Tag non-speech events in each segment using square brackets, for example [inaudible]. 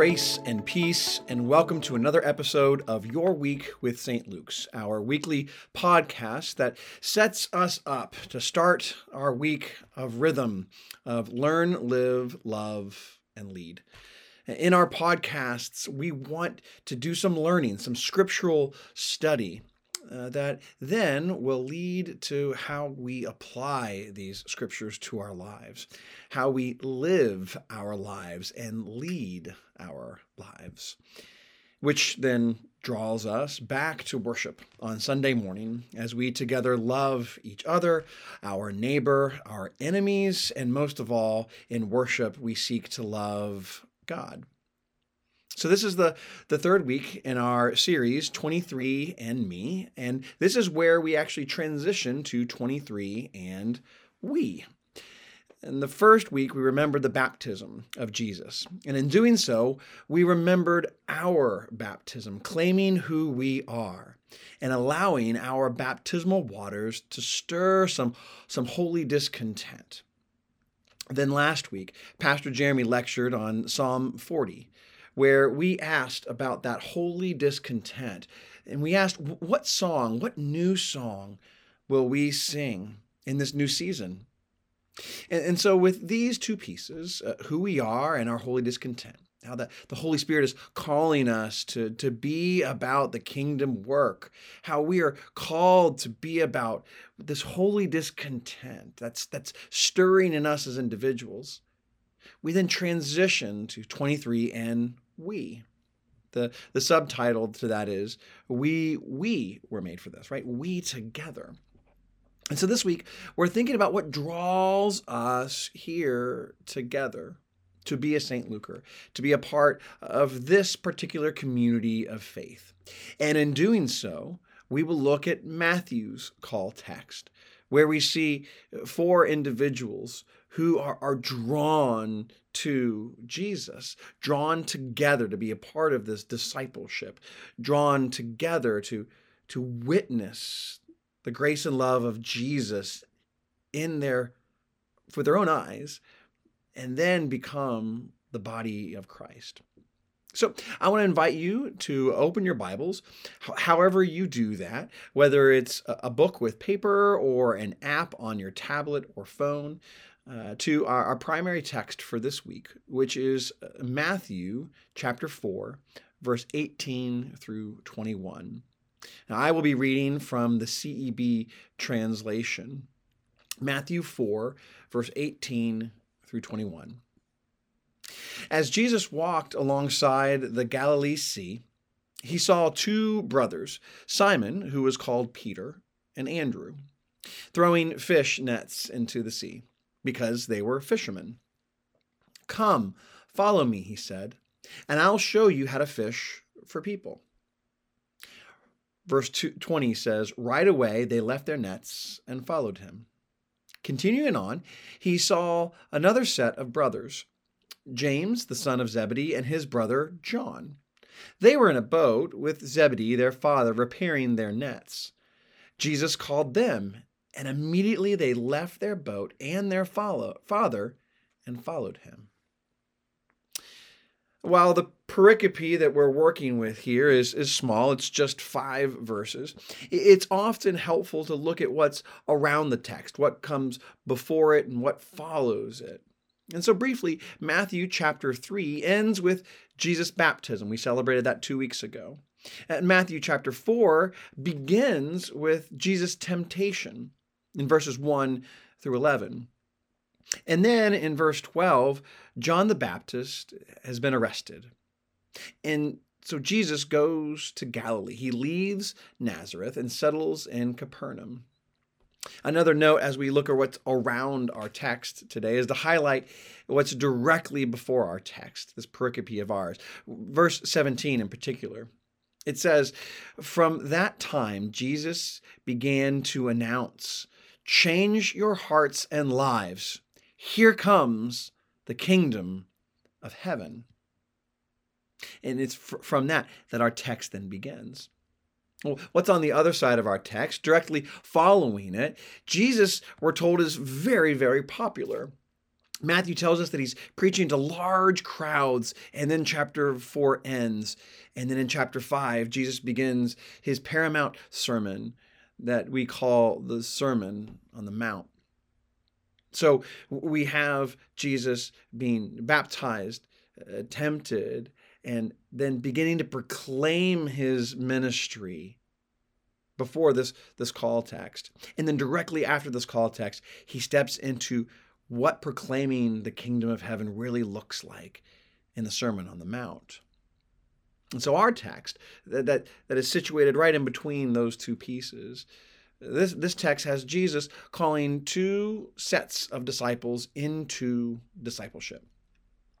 Grace and peace, and welcome to another episode of Your Week with St. Luke's, our weekly podcast that sets us up to start our week of rhythm of learn, live, love, and lead. In our podcasts, we want to do some learning, some scriptural study uh, that then will lead to how we apply these scriptures to our lives, how we live our lives and lead our lives, which then draws us back to worship on Sunday morning as we together love each other, our neighbor, our enemies, and most of all, in worship, we seek to love God. So this is the the third week in our series 23 and me and this is where we actually transition to 23 and we. In the first week we remembered the baptism of Jesus. And in doing so, we remembered our baptism, claiming who we are and allowing our baptismal waters to stir some some holy discontent. Then last week, Pastor Jeremy lectured on Psalm 40 where we asked about that holy discontent. And we asked, what song, what new song will we sing in this new season? And, and so, with these two pieces, uh, who we are and our holy discontent, how the, the Holy Spirit is calling us to, to be about the kingdom work, how we are called to be about this holy discontent that's, that's stirring in us as individuals we then transition to 23 and we. The, the subtitle to that is we we were made for this, right? We together. And so this week we're thinking about what draws us here together to be a St. Luker, to be a part of this particular community of faith. And in doing so, we will look at Matthew's call text, where we see four individuals who are, are drawn to Jesus, drawn together to be a part of this discipleship, drawn together to, to witness the grace and love of Jesus in their for their own eyes, and then become the body of Christ. So, I want to invite you to open your Bibles, however, you do that, whether it's a book with paper or an app on your tablet or phone uh, to our, our primary text for this week, which is uh, Matthew chapter 4, verse 18 through 21. Now, I will be reading from the CEB translation, Matthew 4, verse 18 through 21. As Jesus walked alongside the Galilee Sea, he saw two brothers, Simon, who was called Peter, and Andrew, throwing fish nets into the sea because they were fishermen. Come, follow me, he said, and I'll show you how to fish for people. Verse 20 says, Right away they left their nets and followed him. Continuing on, he saw another set of brothers James, the son of Zebedee, and his brother John. They were in a boat with Zebedee, their father, repairing their nets. Jesus called them, and immediately they left their boat and their follow, father and followed him. While the pericope that we're working with here is, is small, it's just five verses, it's often helpful to look at what's around the text, what comes before it, and what follows it. And so, briefly, Matthew chapter 3 ends with Jesus' baptism. We celebrated that two weeks ago. And Matthew chapter 4 begins with Jesus' temptation in verses 1 through 11. And then in verse 12, John the Baptist has been arrested. And so Jesus goes to Galilee. He leaves Nazareth and settles in Capernaum. Another note as we look at what's around our text today is to highlight what's directly before our text, this pericope of ours. Verse 17 in particular. It says, From that time, Jesus began to announce Change your hearts and lives. Here comes the kingdom of heaven. And it's fr- from that that our text then begins. Well, what's on the other side of our text, directly following it, Jesus, we're told, is very, very popular. Matthew tells us that he's preaching to large crowds, and then chapter 4 ends. And then in chapter 5, Jesus begins his paramount sermon that we call the Sermon on the Mount. So we have Jesus being baptized, uh, tempted, and then beginning to proclaim his ministry before this, this call text. And then directly after this call text, he steps into what proclaiming the kingdom of heaven really looks like in the Sermon on the Mount. And so our text that, that, that is situated right in between those two pieces, this, this text has Jesus calling two sets of disciples into discipleship.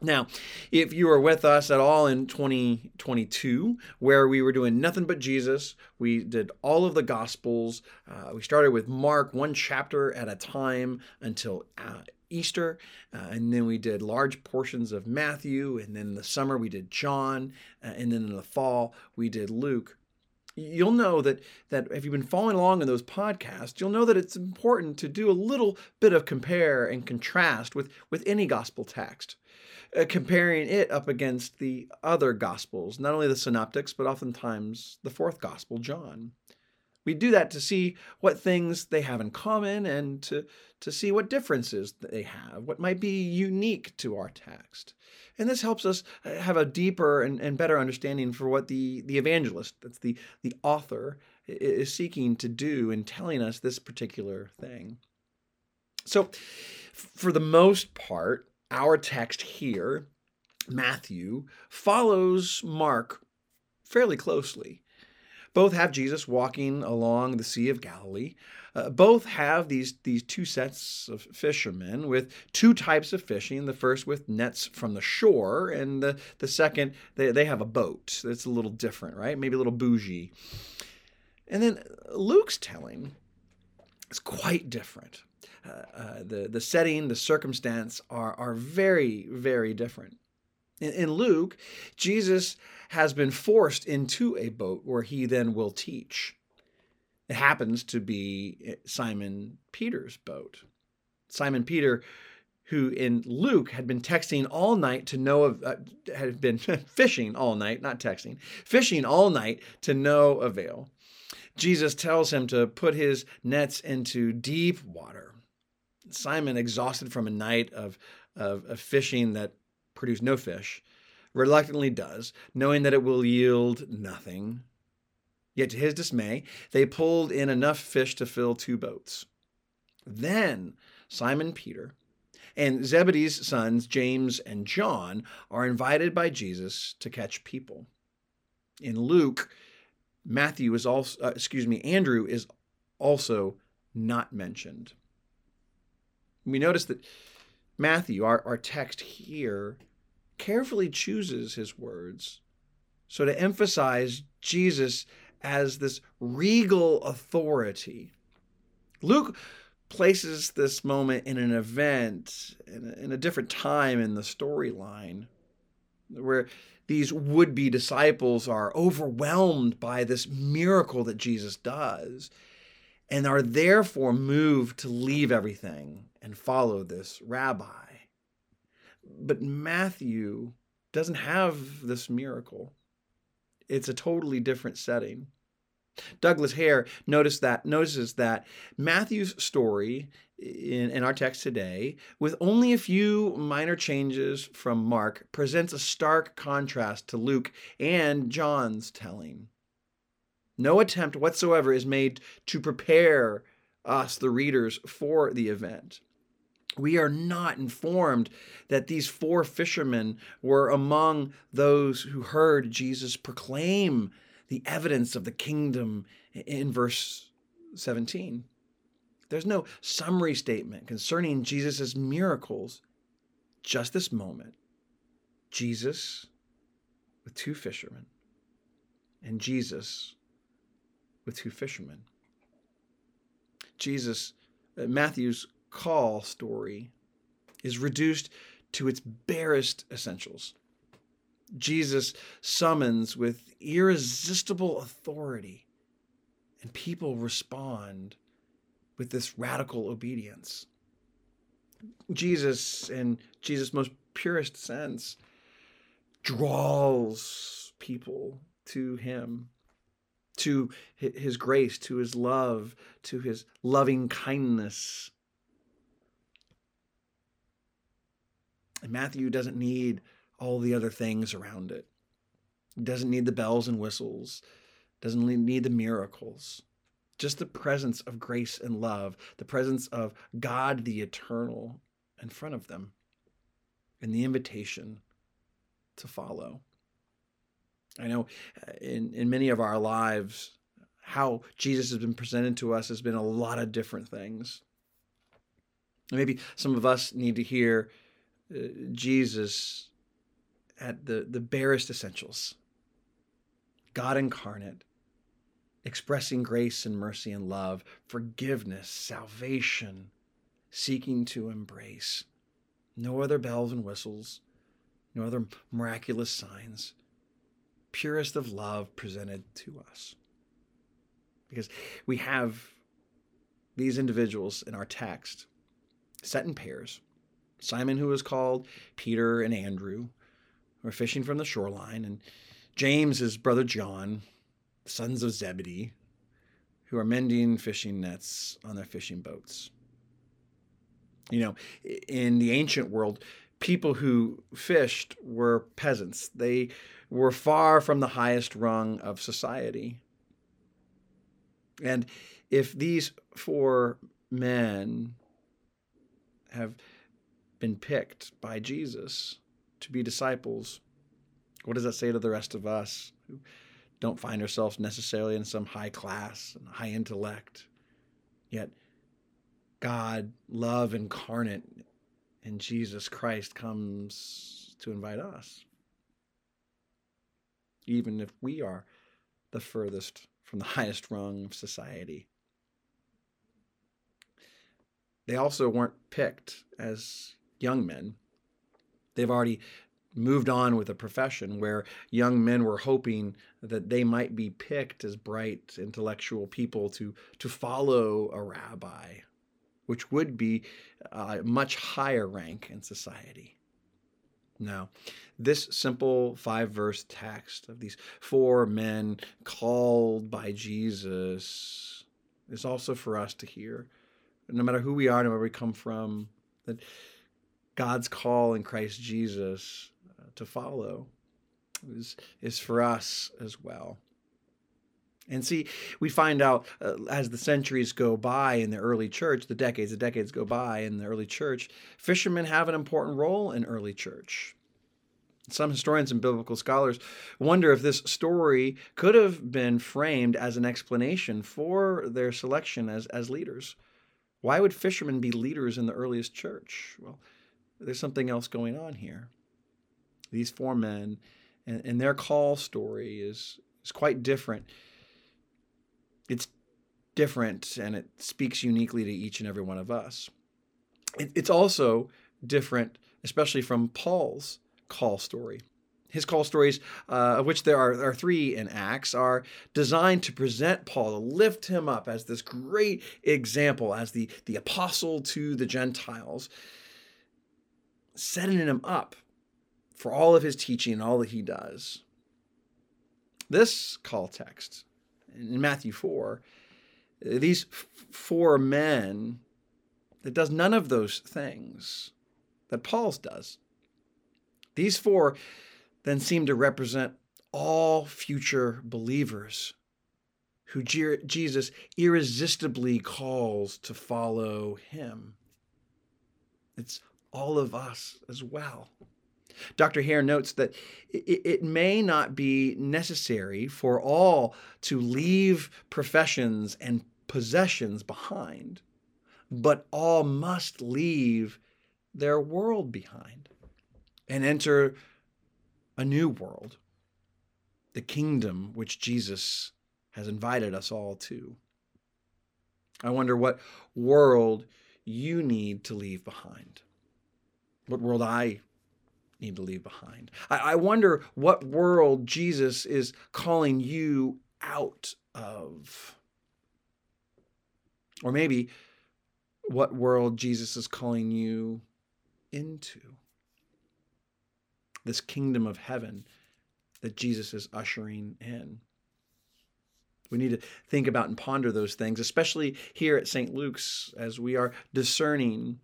Now, if you were with us at all in 2022, where we were doing nothing but Jesus, we did all of the Gospels. Uh, we started with Mark, one chapter at a time until uh, Easter, uh, and then we did large portions of Matthew, and then in the summer we did John, uh, and then in the fall we did Luke you'll know that that if you've been following along in those podcasts, you'll know that it's important to do a little bit of compare and contrast with with any gospel text uh, comparing it up against the other gospels, not only the synoptics, but oftentimes the fourth gospel, John. We do that to see what things they have in common and to, to see what differences they have, what might be unique to our text. And this helps us uh, have a deeper and, and better understanding for what the, the evangelist, that's the, the author, is seeking to do in telling us this particular thing. So, for the most part, our text here, Matthew, follows Mark fairly closely. Both have Jesus walking along the Sea of Galilee. Uh, both have these, these two sets of fishermen with two types of fishing. The first with nets from the shore, and the, the second, they, they have a boat that's a little different, right? Maybe a little bougie. And then Luke's telling is quite different. Uh, uh, the the setting, the circumstance are are very very different. In, Luke, Jesus has been forced into a boat where he then will teach. It happens to be eh, Simon Peter's boat. Simon Peter, who in Luke had been texting all night to no uh, had been [laughs] fishing all night, not texting, fishing all night to no avail. Jesus tells him to put his nets into deep water Simon, exhausted from a night of, of, of fishing that produced no fish, reluctantly does, knowing that it will yield nothing. Yet to his dismay, they pulled in enough fish to fill two boats. Then Simon Peter and Zebedee's sons, James and John, are invited by Jesus to catch people. In Luke, Matthew is also, uh, excuse me, Andrew is also not mentioned. We notice that Matthew, our, our text here, carefully chooses his words. So to emphasize Jesus as this regal authority. Luke places this moment in an event, in a, different time in the storyline, where these would be disciples are overwhelmed by this miracle that Jesus does and are therefore moved to leave everything and follow this rabbi. But Matthew doesn't have this miracle. It's a totally different setting. Douglas Hare noticed that notices that Matthew's story in, in our text today, with only a few minor changes from Mark, presents a stark contrast to Luke and John's telling. No attempt whatsoever is made to prepare us, the readers, for the event. We are not informed that these four fishermen were among those who heard Jesus proclaim the evidence of the kingdom in verse 17. There's no summary statement concerning Jesus' miracles. Just this moment, Jesus with two fishermen, and Jesus with two fishermen. Jesus, uh, Matthew's call story is reduced to its barest essentials. Jesus summons with irresistible authority, and people respond with this radical obedience. Jesus, in Jesus' most purest sense, draws people to him, to his grace, to his love, to his loving kindness. And Matthew doesn't need all the other things around it. He doesn't need the bells and whistles, doesn't need the miracles. Just the presence of grace and love, the presence of God the eternal in front of them, and the invitation to follow. I know uh, in, in many of our lives, how Jesus has been presented to us has been a lot of different things. Maybe some of us need to hear Uh, Jesus at the, the barest essentials God incarnate, expressing grace and mercy and love, forgiveness, salvation, seeking to embrace. No other bells and whistles, no other miraculous signs. Purest of love presented to us. Because we have these individuals in our text set in pairs. Simon, who is called Peter and Andrew, were fishing from the shoreline, and James, his brother John, sons of Zebedee, who are mending fishing nets on their fishing boats. You know, in the ancient world, people who fished were peasants. They were far from the highest rung of society. And if these four men have been picked by Jesus to be disciples, what does that say to the rest of us who don't find ourselves necessarily in some high class and high intellect? Yet, God, love incarnate in Jesus Christ, comes to invite us. Even if we are the furthest from the [laughs] highest rung of society. They also weren't picked as young men. They've already moved on with a profession where young men were hoping that they might be picked as bright intellectual people to to follow a rabbi which would be a much higher rank in society now this simple five verse text of these four men called by Jesus is also for us to hear no matter who we are no matter where we come from that God's call in Christ Jesus to follow is, is for us as well. And see, we find out uh, as the centuries go by in the early church, the decades, the decades go by in the early church, fishermen have an important role in early church. Some historians and biblical scholars wonder if this story could have been framed as an explanation for their selection as, as leaders. Why would fishermen be leaders in the earliest church? Well, there's something else going on here these four men, and, and their call story is is quite different. It's different, and it speaks uniquely to each and every one of us. It, it's also different, especially from Paul's call story. His call stories, uh, of which there are, are three in Acts, are designed to present Paul, to lift him up as this great example, as the, the apostle to the Gentiles, setting him up for all of his teaching and all that he does. This call text in Matthew 4, these four men, that does none of those things that Paul's does. These four then seem to represent all future believers who Jesus irresistibly calls to follow him. It's all of us as well. Dr. Hare notes that it may not be necessary for all to leave professions and possessions behind, but all must leave their world behind and enter a new world, the kingdom which Jesus has invited us all to. I wonder what world you need to leave behind, what world I need to leave behind. I, I wonder what world Jesus is calling you out of. Or maybe what world Jesus is calling you into. This kingdom of heaven that Jesus is ushering in. We need to think about and ponder those things, especially here at St. Luke's as we are discerning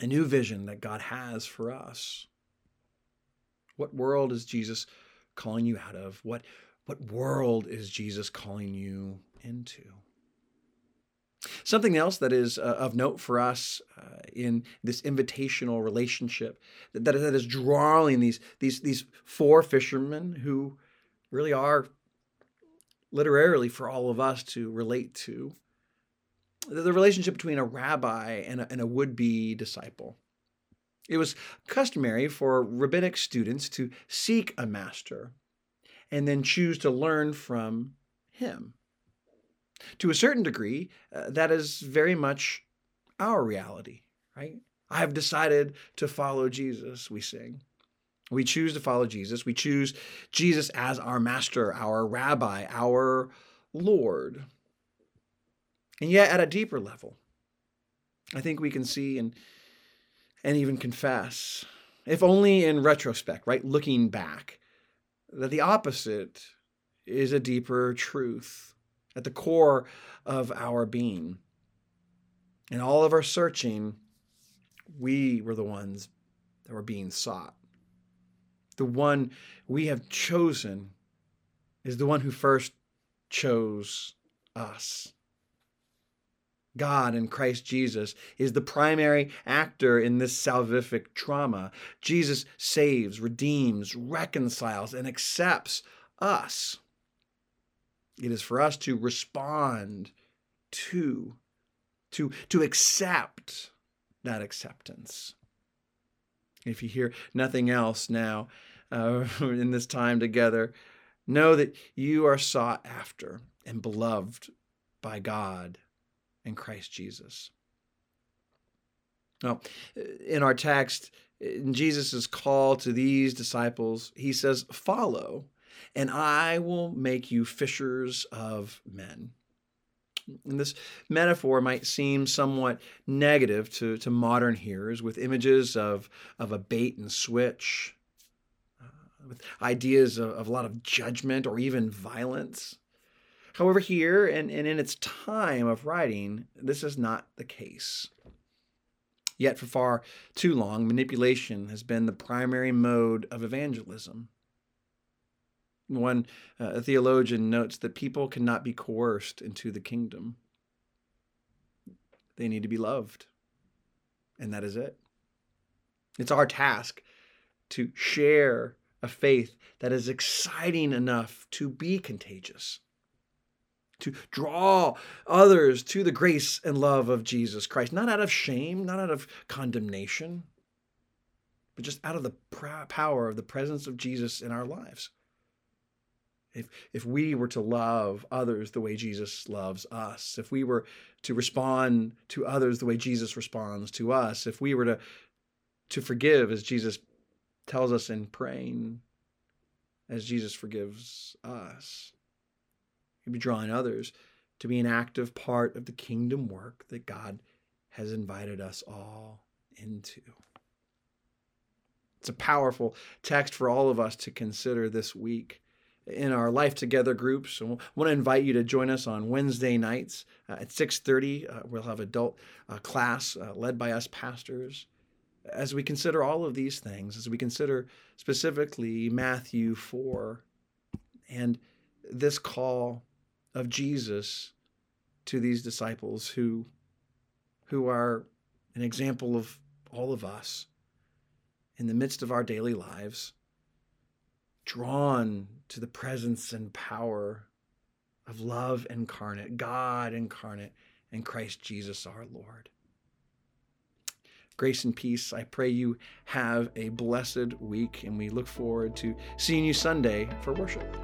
a new vision that God has for us. What world is Jesus calling you out of? What, what world is Jesus calling you into? Something else that is uh, of note for us uh, in this invitational relationship that, that is drawing these, these, these four fishermen who really are literally for all of us to relate to the relationship between a rabbi and a, and a would be disciple. It was customary for rabbinic students to seek a master and then choose to learn from him. To a certain degree, uh, that is very much our reality, right? I have decided to follow Jesus, we sing. We choose to follow Jesus. We choose Jesus as our master, our rabbi, our Lord. And yet, at a deeper level, I think we can see and, and even confess, if only in retrospect, right? Looking back, that the opposite is a deeper truth at the core of our being. In all of our searching, we were the ones that were being sought. The one we have chosen is the one who first chose us. God in Christ Jesus is the primary actor in this salvific trauma. Jesus saves, redeems, reconciles, and accepts us. It is for us to respond to, to, to accept that acceptance. If you hear nothing else now uh, [laughs] in this time together, know that you are sought after and beloved by God and Christ Jesus. Now, in our text, in Jesus' call to these disciples, he says, Follow and I will make you fishers of men. And this metaphor might seem somewhat negative to, to modern hearers with images of, of a bait and switch, uh, with ideas of, of a lot of judgment or even violence. However, here and, and in its time of writing, this is not the case. Yet, for far too long, manipulation has been the primary mode of evangelism. One uh, theologian notes that people cannot be coerced into the kingdom. They need to be loved. And that is it. It's our task to share a faith that is exciting enough to be contagious, to draw others to the grace and love of Jesus Christ, not out of shame, not out of condemnation, but just out of the power of the presence of Jesus in our lives. If, if we were to love others the way Jesus loves us, if we were to respond to others the way Jesus responds to us, if we were to, to forgive as Jesus tells us in praying, as Jesus forgives us, be drawing others to be an active part of the kingdom work that God has invited us all into. It's a powerful text for all of us to consider this week in our Life Together groups. I want to invite you to join us on Wednesday nights uh, at 6:30. Uh, we'll have adult uh, class uh, led by us pastors as we consider all of these things, as we consider specifically Matthew 4 and this call of Jesus to these disciples who who are an example of all of us in the midst of our daily lives drawn to the presence and power of love incarnate, God incarnate, and Christ Jesus our Lord. Grace and peace. I pray you have a blessed week, and we look forward to seeing you Sunday for worship.